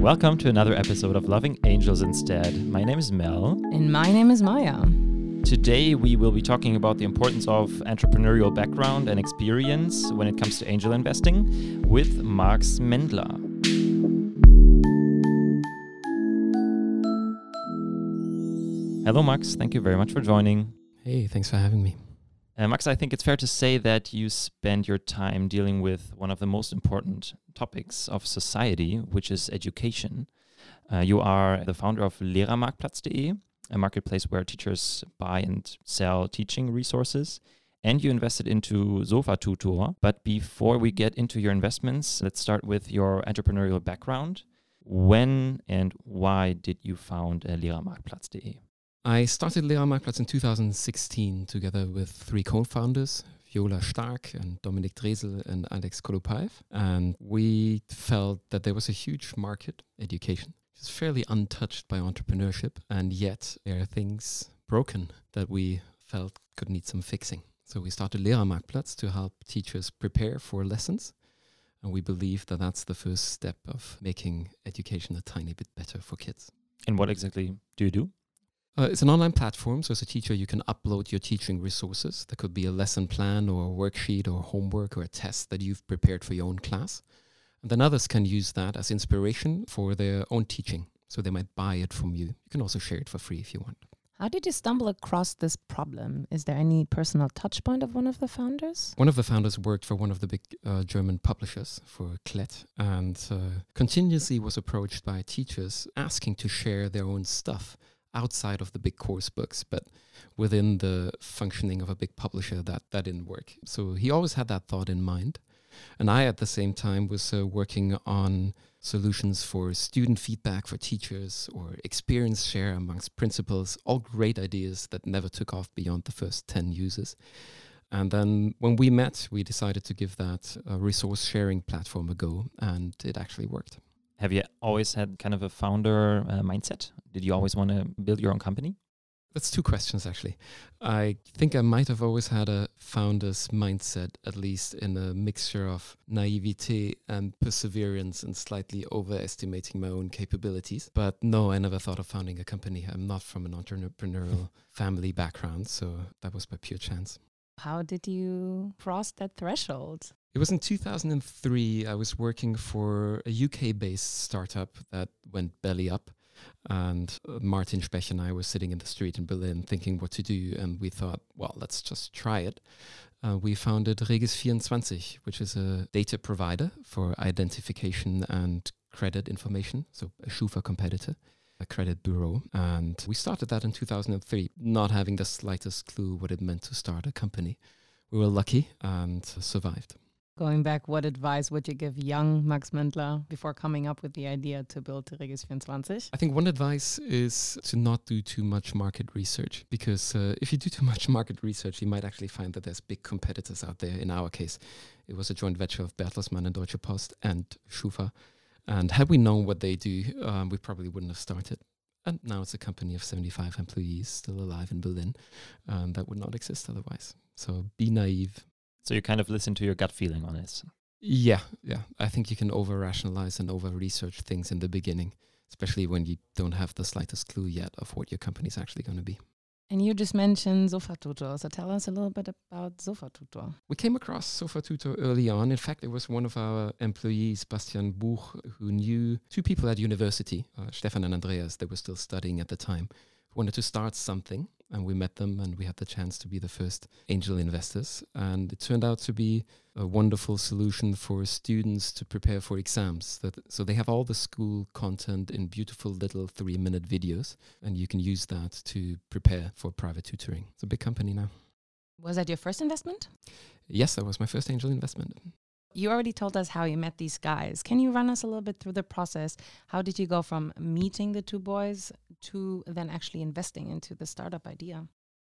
Welcome to another episode of Loving Angels Instead. My name is Mel. And my name is Maya. Today, we will be talking about the importance of entrepreneurial background and experience when it comes to angel investing with Max Mendler. Hello, Max. Thank you very much for joining. Hey, thanks for having me. Uh, Max, I think it's fair to say that you spend your time dealing with one of the most important topics of society, which is education. Uh, you are the founder of Lehrermarktplatz.de, a marketplace where teachers buy and sell teaching resources. And you invested into Sofatutor. But before we get into your investments, let's start with your entrepreneurial background. When and why did you found uh, Lehrermarktplatz.de? I started Lehrermarktplatz in 2016 together with three co-founders, Viola Stark and Dominik Dresel and Alex Kolopaev. And we felt that there was a huge market, education. which is fairly untouched by entrepreneurship. And yet there are things broken that we felt could need some fixing. So we started Lehrermarktplatz to help teachers prepare for lessons. And we believe that that's the first step of making education a tiny bit better for kids. And what exactly do you do? Uh, it's an online platform, so as a teacher, you can upload your teaching resources. That could be a lesson plan or a worksheet or homework or a test that you've prepared for your own class. And then others can use that as inspiration for their own teaching. So they might buy it from you. You can also share it for free if you want. How did you stumble across this problem? Is there any personal touch point of one of the founders? One of the founders worked for one of the big uh, German publishers for Klett and uh, continuously was approached by teachers asking to share their own stuff outside of the big course books, but within the functioning of a big publisher, that that didn't work. So he always had that thought in mind, and I at the same time was uh, working on solutions for student feedback for teachers or experience share amongst principals. All great ideas that never took off beyond the first ten users. And then when we met, we decided to give that uh, resource sharing platform a go, and it actually worked. Have you always had kind of a founder uh, mindset? Did you always want to build your own company? That's two questions, actually. I think I might have always had a founder's mindset, at least in a mixture of naivete and perseverance and slightly overestimating my own capabilities. But no, I never thought of founding a company. I'm not from an entrepreneurial family background, so that was by pure chance. How did you cross that threshold? It was in 2003. I was working for a UK based startup that went belly up. And uh, Martin Specht and I were sitting in the street in Berlin thinking what to do. And we thought, well, let's just try it. Uh, we founded Regis24, which is a data provider for identification and credit information. So a Schufa competitor, a credit bureau. And we started that in 2003, not having the slightest clue what it meant to start a company. We were lucky and survived. Going back, what advice would you give young Max Mendler before coming up with the idea to build Regis24? I think one advice is to not do too much market research because uh, if you do too much market research, you might actually find that there's big competitors out there. In our case, it was a joint venture of Bertelsmann and Deutsche Post and Schufa. And had we known what they do, um, we probably wouldn't have started. And now it's a company of 75 employees still alive in Berlin. Um, that would not exist otherwise. So be naive, so you kind of listen to your gut feeling on this. Yeah, yeah. I think you can over rationalize and over research things in the beginning, especially when you don't have the slightest clue yet of what your company is actually going to be. And you just mentioned Sofatutor. So tell us a little bit about Sofatutor. We came across Sofatutor early on. In fact, it was one of our employees, Bastian Buch, who knew two people at university, uh, Stefan and Andreas. They were still studying at the time, who wanted to start something and we met them and we had the chance to be the first angel investors. And it turned out to be a wonderful solution for students to prepare for exams. That so they have all the school content in beautiful little 3 minute videos and you can use that to prepare for private tutoring. It's a big company now. Was that your first investment? Yes that was my first angel investment you already told us how you met these guys. Can you run us a little bit through the process? How did you go from meeting the two boys to then actually investing into the startup idea?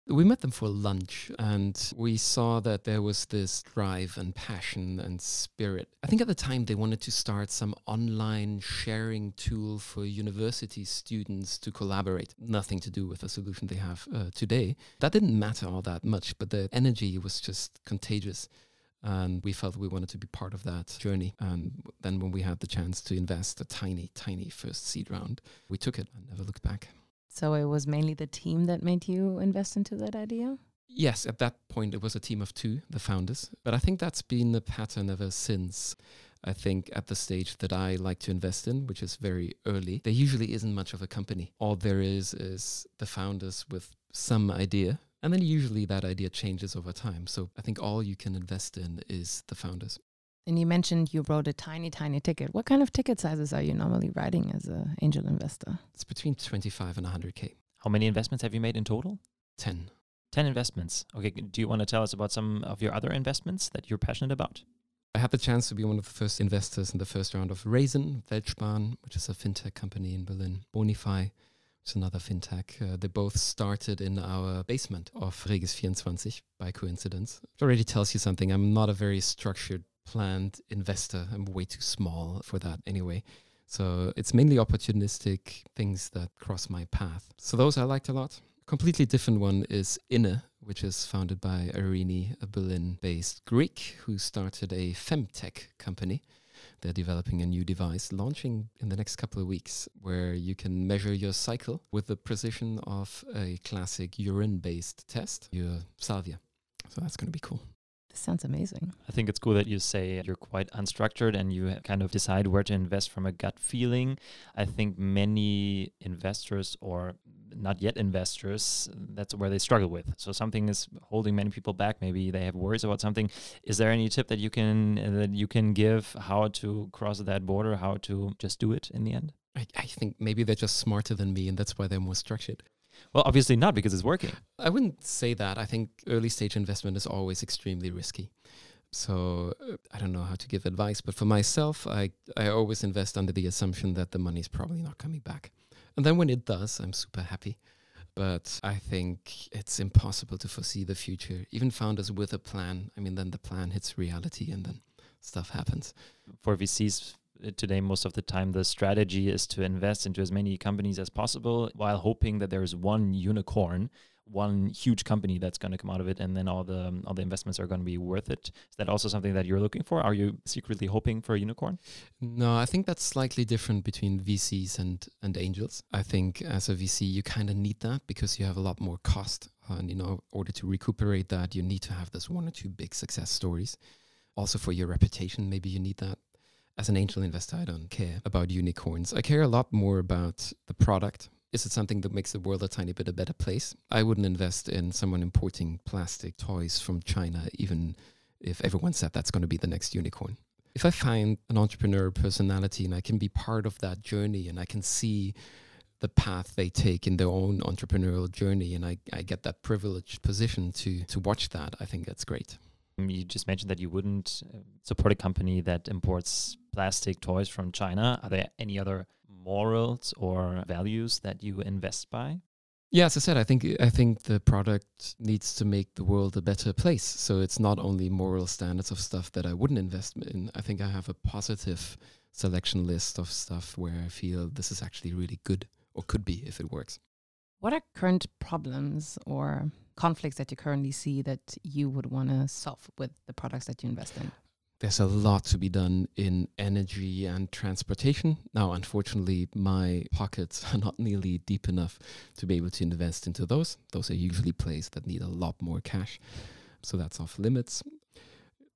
We met them for lunch and we saw that there was this drive and passion and spirit. I think at the time they wanted to start some online sharing tool for university students to collaborate. Nothing to do with the solution they have uh, today. That didn't matter all that much, but the energy was just contagious. And we felt we wanted to be part of that journey. And then when we had the chance to invest a tiny, tiny first seed round, we took it and never looked back. So it was mainly the team that made you invest into that idea? Yes, at that point it was a team of two, the founders. But I think that's been the pattern ever since. I think at the stage that I like to invest in, which is very early, there usually isn't much of a company. All there is is the founders with some idea. And then usually that idea changes over time. So I think all you can invest in is the founders. And you mentioned you wrote a tiny, tiny ticket. What kind of ticket sizes are you normally writing as an angel investor? It's between 25 and 100K. How many investments have you made in total? 10. 10 investments. Okay. Do you want to tell us about some of your other investments that you're passionate about? I had the chance to be one of the first investors in the first round of Raisin, Weltsparen, which is a fintech company in Berlin, Bonify, is another fintech. Uh, they both started in our basement of Regis 24 by coincidence. It already tells you something. I'm not a very structured planned investor. I'm way too small for that anyway. So it's mainly opportunistic things that cross my path. So those I liked a lot. Completely different one is Inne, which is founded by Irini, a Berlin-based Greek who started a femtech company. They're developing a new device launching in the next couple of weeks where you can measure your cycle with the precision of a classic urine-based test, your salvia. So that's going to be cool. This sounds amazing. I think it's cool that you say you're quite unstructured and you kind of decide where to invest from a gut feeling. I think many investors or not yet investors, that's where they struggle with. So something is holding many people back. Maybe they have worries about something. Is there any tip that you can that you can give how to cross that border, how to just do it in the end? I, I think maybe they're just smarter than me and that's why they're more structured. Well, obviously not because it's working. I wouldn't say that. I think early stage investment is always extremely risky. So uh, I don't know how to give advice, but for myself, I, I always invest under the assumption that the money is probably not coming back. And then when it does, I'm super happy. But I think it's impossible to foresee the future. Even founders with a plan, I mean, then the plan hits reality and then stuff happens. For VCs, uh, today most of the time the strategy is to invest into as many companies as possible while hoping that there's one unicorn one huge company that's going to come out of it and then all the um, all the investments are going to be worth it. Is that also something that you're looking for? Are you secretly hoping for a unicorn? No i think that's slightly different between vcs and and angels. I think as a vc you kind of need that because you have a lot more cost and you know in order to recuperate that you need to have this one or two big success stories. Also for your reputation maybe you need that. As an angel investor, I don't care about unicorns. I care a lot more about the product. Is it something that makes the world a tiny bit a better place? I wouldn't invest in someone importing plastic toys from China, even if everyone said that's going to be the next unicorn. If I find an entrepreneur personality and I can be part of that journey and I can see the path they take in their own entrepreneurial journey and I, I get that privileged position to to watch that, I think that's great. You just mentioned that you wouldn't uh, support a company that imports plastic toys from China. Are there any other morals or values that you invest by? Yeah, as I said, I think I think the product needs to make the world a better place. So it's not only moral standards of stuff that I wouldn't invest in. I think I have a positive selection list of stuff where I feel this is actually really good or could be if it works. What are current problems or conflicts that you currently see that you would want to solve with the products that you invest in? There's a lot to be done in energy and transportation. Now, unfortunately, my pockets are not nearly deep enough to be able to invest into those. Those are usually places that need a lot more cash. So that's off limits.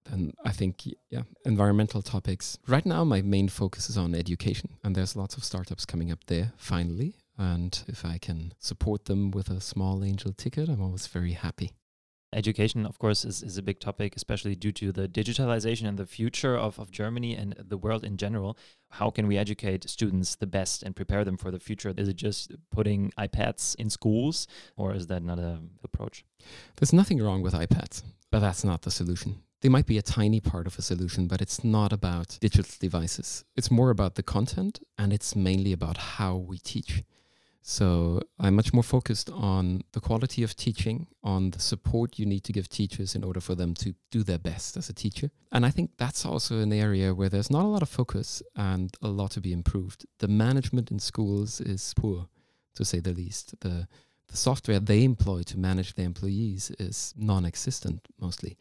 Then I think, yeah, environmental topics. Right now, my main focus is on education, and there's lots of startups coming up there finally. And if I can support them with a small angel ticket, I'm always very happy. Education, of course, is, is a big topic, especially due to the digitalization and the future of, of Germany and the world in general. How can we educate students the best and prepare them for the future? Is it just putting iPads in schools, or is that not an approach? There's nothing wrong with iPads, but that's not the solution. They might be a tiny part of a solution, but it's not about digital devices. It's more about the content, and it's mainly about how we teach. So I'm much more focused on the quality of teaching, on the support you need to give teachers in order for them to do their best as a teacher. And I think that's also an area where there's not a lot of focus and a lot to be improved. The management in schools is poor, to say the least. The the software they employ to manage their employees is non-existent mostly.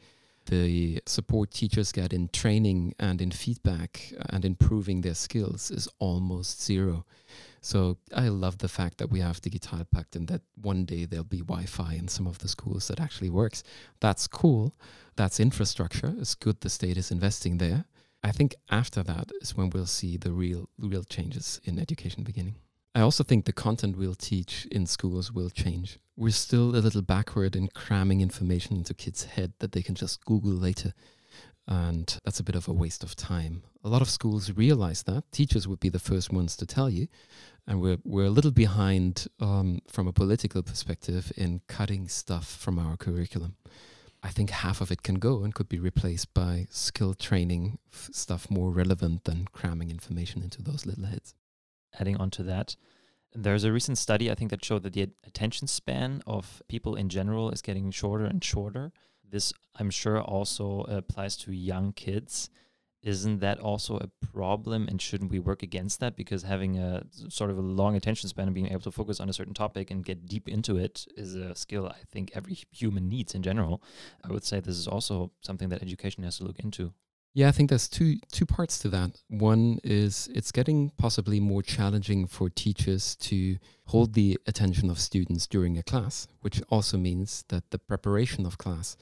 the support teachers get in training and in feedback and improving their skills is almost zero. So I love the fact that we have Digitalpakt and that one day there'll be Wi-Fi in some of the schools that actually works. That's cool. That's infrastructure. It's good the state is investing there. I think after that is when we'll see the real real changes in education beginning. I also think the content we'll teach in schools will change. We're still a little backward in cramming information into kids' head that they can just Google later. And that's a bit of a waste of time. A lot of schools realize that. Teachers would be the first ones to tell you. And we're, we're a little behind um, from a political perspective in cutting stuff from our curriculum. I think half of it can go and could be replaced by skill training stuff more relevant than cramming information into those little heads. Adding on to that, there's a recent study I think that showed that the attention span of people in general is getting shorter and shorter. This, I'm sure, also applies to young kids. Isn't that also a problem? And shouldn't we work against that? Because having a sort of a long attention span and being able to focus on a certain topic and get deep into it is a skill I think every human needs in general. I would say this is also something that education has to look into. Yeah, I think there's two two parts to that. One is it's getting possibly more challenging for teachers to hold the attention of students during a class, which also means that the preparation of class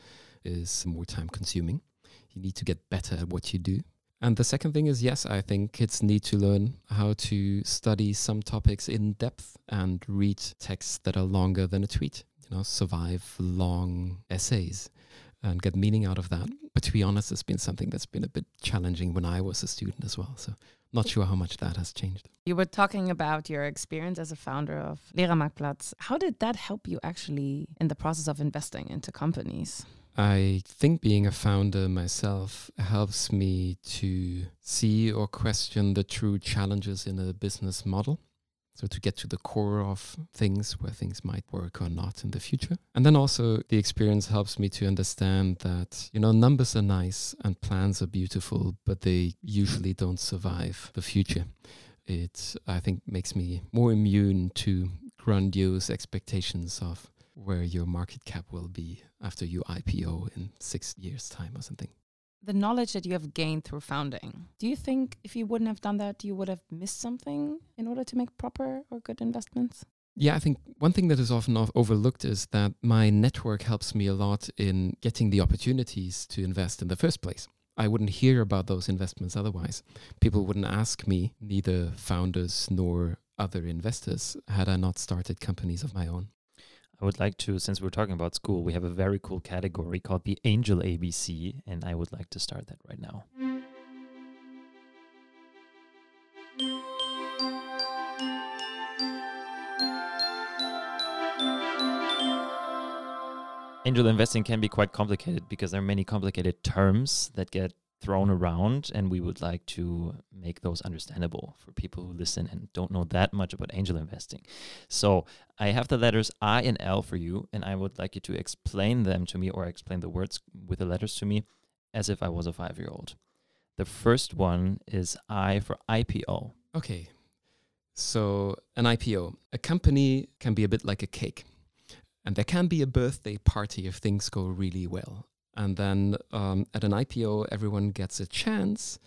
is more time consuming. You need to get better at what you do. And the second thing is yes, I think kids need to learn how to study some topics in depth and read texts that are longer than a tweet. You know, survive long essays and get meaning out of that. But to be honest, it's been something that's been a bit challenging when I was a student as well. So not sure how much that has changed. You were talking about your experience as a founder of Lehrermarktplatz. How did that help you actually in the process of investing into companies? I think being a founder myself helps me to see or question the true challenges in a business model. So to get to the core of things where things might work or not in the future. And then also the experience helps me to understand that, you know, numbers are nice and plans are beautiful, but they usually don't survive the future. It, I think, makes me more immune to grandiose expectations of where your market cap will be after you IPO in six years' time or something the knowledge that you have gained through founding, do you think if you wouldn't have done that, you would have missed something in order to make proper or good investments? Yeah, I think one thing that is often overlooked is that my network helps me a lot in getting the opportunities to invest in the first place. I wouldn't hear about those investments otherwise. People wouldn't ask me, neither founders nor other investors, had I not started companies of my own. I would like to, since we're talking about school, we have a very cool category called the Angel ABC, and I would like to start that right now. Angel investing can be quite complicated because there are many complicated terms that get thrown around and we would like to make those understandable for people who listen and don't know that much about angel investing. So I have the letters I and L for you and I would like you to explain them to me or explain the words with the letters to me as if I was a 5-year-old. The first one is I for IPO. Okay. So an IPO, a company can be a bit like a cake. And there can be a birthday party if things go really well. And then um, at an IPO, everyone gets a chance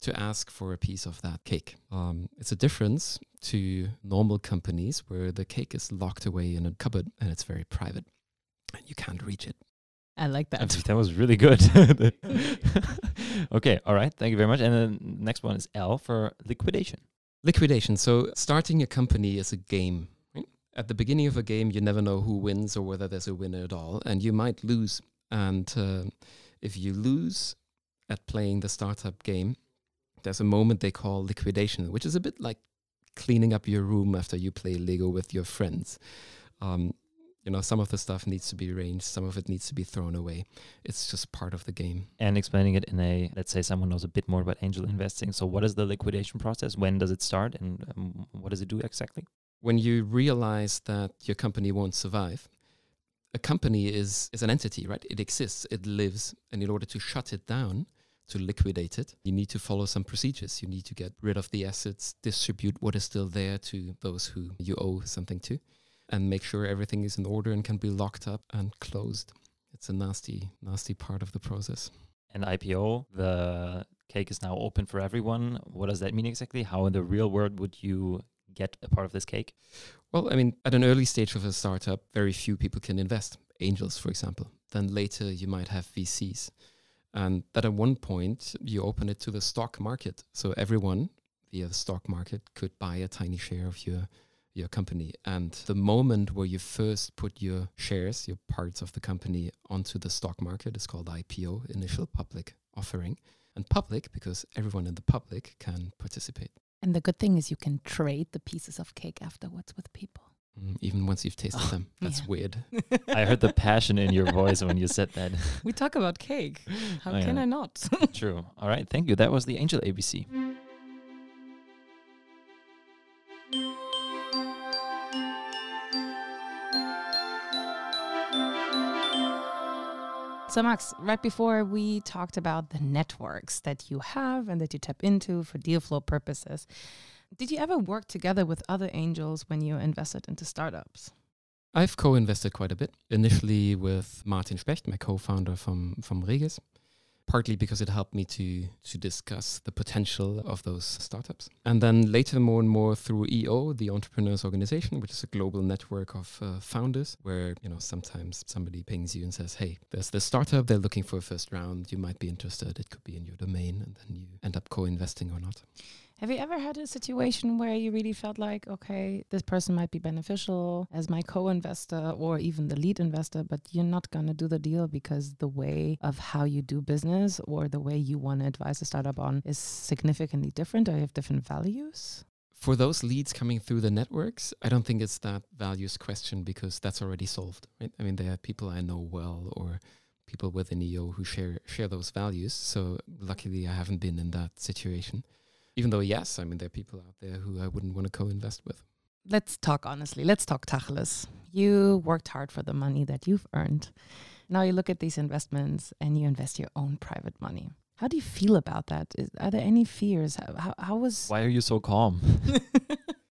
to ask for a piece of that cake. Um, it's a difference to normal companies where the cake is locked away in a cupboard and it's very private and you can't reach it. I like that. That was really good. okay, all right. Thank you very much. And then next one is L for liquidation. Liquidation. So starting a company is a game. At the beginning of a game, you never know who wins or whether there's a winner at all, and you might lose and uh, if you lose at playing the startup game, there's a moment they call liquidation, which is a bit like cleaning up your room after you play Lego with your friends. Um, you know, some of the stuff needs to be arranged, some of it needs to be thrown away. It's just part of the game. And explaining it in a, let's say someone knows a bit more about angel investing. So, what is the liquidation process? When does it start? And um, what does it do exactly? When you realize that your company won't survive, a company is is an entity, right? It exists, it lives, and in order to shut it down, to liquidate it, you need to follow some procedures. You need to get rid of the assets, distribute what is still there to those who you owe something to, and make sure everything is in order and can be locked up and closed. it's a nasty, nasty part of the process. And IPO, the cake is now open for everyone. What does that mean exactly? How in the real world would you get a part of this cake? Well, I mean, at an early stage of a startup, very few people can invest. Angels, for example. Then later you might have VCs. And that at one point you open it to the stock market. So everyone via the stock market could buy a tiny share of your your company. And the moment where you first put your shares, your parts of the company onto the stock market is called IPO, initial public offering. And public because everyone in the public can participate. And the good thing is you can trade the pieces of cake afterwards with people. Mm, even once you've tasted Oh, them. That's yeah. weird. I heard the passion in your voice when you said that. We talk about cake. How Oh, can yeah. I not? True. All right. Thank you. That was the Angel ABC. So, Max, right before we talked about the networks that you have and that you tap into for deal flow purposes, did you ever work together with other angels when you invested into startups? I've co-invested quite a bit. Initially with Martin Specht, my co-founder from from Regis, partly because it helped me to to discuss the potential of those startups, and then later more and more through EO, the Entrepreneurs Organization, which is a global network of uh, founders, where you know sometimes somebody pings you and says, "Hey, there's this startup. They're looking for a first round. You might be interested. It could be in your domain," and then you end up co-investing or not. Have you ever had a situation where you really felt like, okay, this person might be beneficial as my co investor or even the lead investor, but you're not going to do the deal because the way of how you do business or the way you want to advise a startup on is significantly different or you have different values? for those leads coming through the networks, I don't think it's that values question because that's already solved. Right? I mean, there are people I know well or people within EO who share share those values. So luckily, I haven't been in that situation. Even though, yes, I mean, there are people out there who I wouldn't want to co-invest with. Let's talk honestly. Let's talk Tacheles. You worked hard for the money that you've earned. Now you look at these investments and you invest your own private money. How do you feel about that? Is, are there any fears? How, how, how was Why are you so calm?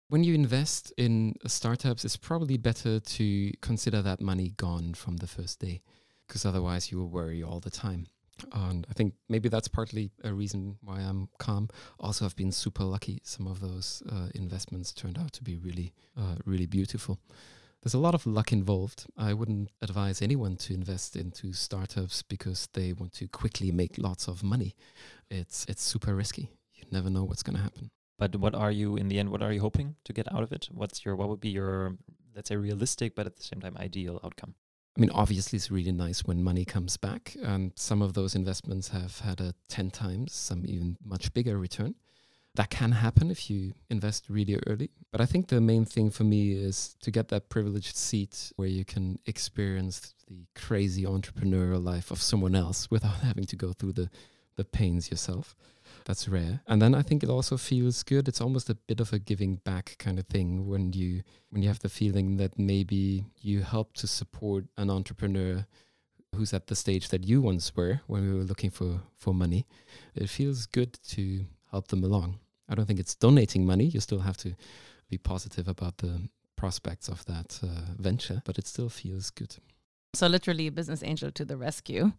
When you invest in startups, it's probably better to consider that money gone from the first day, because otherwise you will worry all the time. And I think maybe that's partly a reason why I'm calm. Also, I've been super lucky. Some of those uh, investments turned out to be really, uh, really beautiful. There's a lot of luck involved. I wouldn't advise anyone to invest into startups because they want to quickly make lots of money. It's it's super risky. You never know what's going to happen. But what are you in the end? What are you hoping to get out of it? What's your what would be your let's say realistic, but at the same time ideal outcome? I mean, obviously, it's really nice when money comes back, and some of those investments have had a 10 times, some even much bigger return. That can happen if you invest really early. But I think the main thing for me is to get that privileged seat where you can experience the crazy entrepreneurial life of someone else without having to go through the, the pains yourself. That's rare. And then I think it also feels good. It's almost a bit of a giving back kind of thing when you when you have the feeling that maybe you help to support an entrepreneur who's at the stage that you once were when we were looking for for money. It feels good to help them along. I don't think it's donating money. You still have to be positive about the prospects of that uh, venture, but it still feels good. So literally a business angel to the rescue.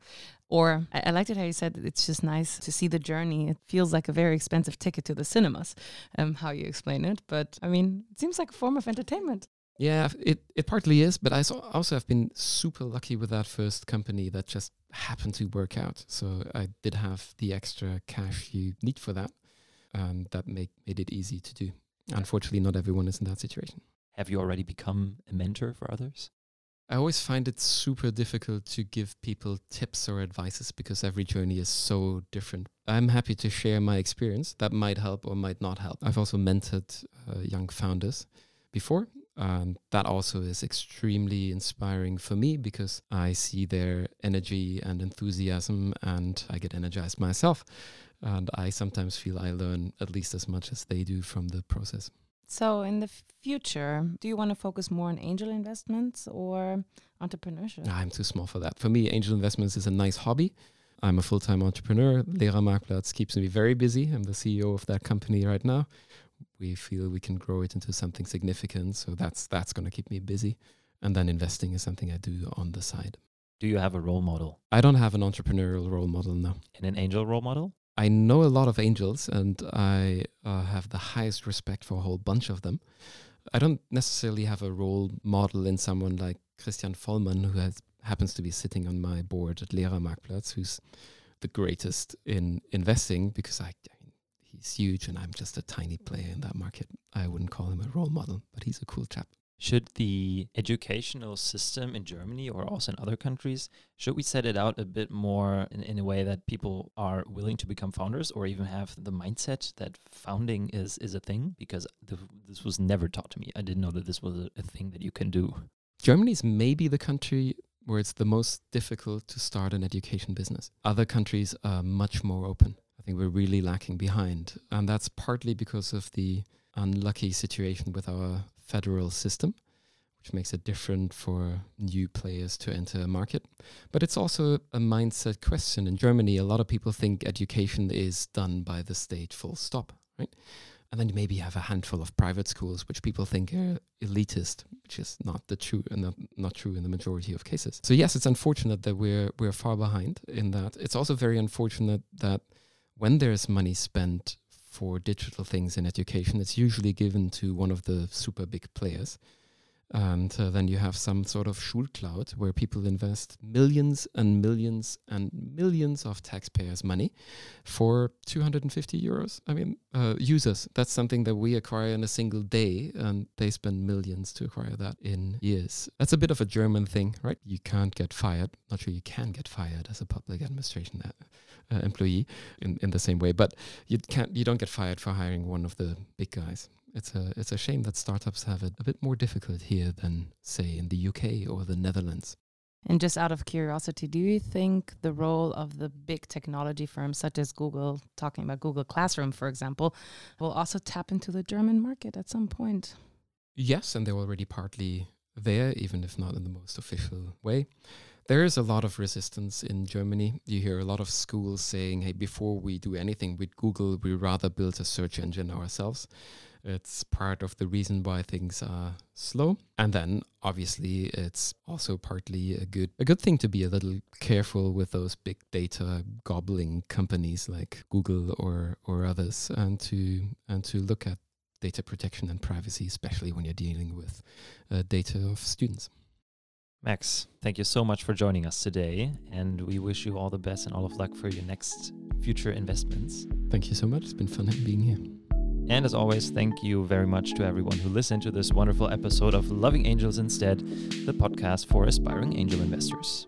Or I, I liked it how you said it's just nice to see the journey. It feels like a very expensive ticket to the cinemas, um, how you explain it. But I mean, it seems like a form of entertainment. Yeah, it, it partly is, but I so- also have been super lucky with that first company that just happened to work out. So I did have the extra cash you need for that, and that make, made it easy to do. Unfortunately, not everyone is in that situation. Have you already become a mentor for others? I always find it super difficult to give people tips or advices because every journey is so different. I'm happy to share my experience that might help or might not help. I've also mentored uh, young founders before, and that also is extremely inspiring for me because I see their energy and enthusiasm, and I get energized myself. And I sometimes feel I learn at least as much as they do from the process. So in the future, do you want to focus more on angel investments or entrepreneurship? I'm too small for that. For me, angel investments is a nice hobby. I'm a full time entrepreneur. Mm-hmm. Lehrermarktplatz keeps me very busy. I'm the CEO of that company right now. We feel we can grow it into something significant. So that's that's going to keep me busy. And then investing is something I do on the side. Do you have a role model I don't have an entrepreneurial role model now. and an angel role model? I know a lot of angels and I uh, have the highest respect for a whole bunch of them. I don't necessarily have a role model in someone like Christian Vollmann, who has, happens to be sitting on my board at Lehrermarktplatz, who's the greatest in investing because I, I mean, he's huge and I'm just a tiny player in that market. I wouldn't call him a role model, but he's a cool chap. Should the educational system in Germany or also in other countries, should we set it out a bit more in, in a way that people are willing to become founders or even have the mindset that founding is, is a thing? Because th- this was never taught to me. I didn't know that this was a, a thing that you can do. Germany is maybe the country where it's the most difficult to start an education business. Other countries are much more open. I think we're really lacking behind. And that's partly because of the unlucky situation with our federal system, which makes it different for new players to enter a market. But it's also a mindset question. In Germany, a lot of people think education is done by the state, full stop, right? And then you maybe have a handful of private schools, which people think are elitist, which is not the true and not, not true in the majority of cases. So yes, it's unfortunate that we're we're far behind in that. It's also very unfortunate that when there's money spent for digital things in education, it's usually given to one of the super big players. And uh, then you have some sort of Schulcloud where people invest millions and millions and millions of taxpayers' money for 250 euros. I mean, uh, users. That's something that we acquire in a single day, and they spend millions to acquire that in years. That's a bit of a German thing, right? You can't get fired. Not sure you can get fired as a public administration uh, employee in, in the same way, but you can't. You don't get fired for hiring one of the big guys it's a it's a shame that startups have it a bit more difficult here than say in the UK or the Netherlands. And just out of curiosity, do you think the role of the big technology firms such as Google, talking about Google Classroom, for example, will also tap into the German market at some point? Yes, and they're already partly there, even if not in the most official way. There is a lot of resistance in Germany. You hear a lot of schools saying, hey, before we do anything with Google, we rather build a search engine ourselves. It's part of the reason why things are slow. And then obviously it's also partly a good a good thing to be a little careful with those big data gobbling companies like Google or or others and to and to look at data protection and privacy, especially when you're dealing with uh, data of students. Max, thank you so much for joining us today, and we wish you all the best and all of luck for your next future investments. Thank you so much. It's been fun being here. And as always, thank you very much to everyone who listened to this wonderful episode of Loving Angels Instead, the podcast for aspiring angel investors.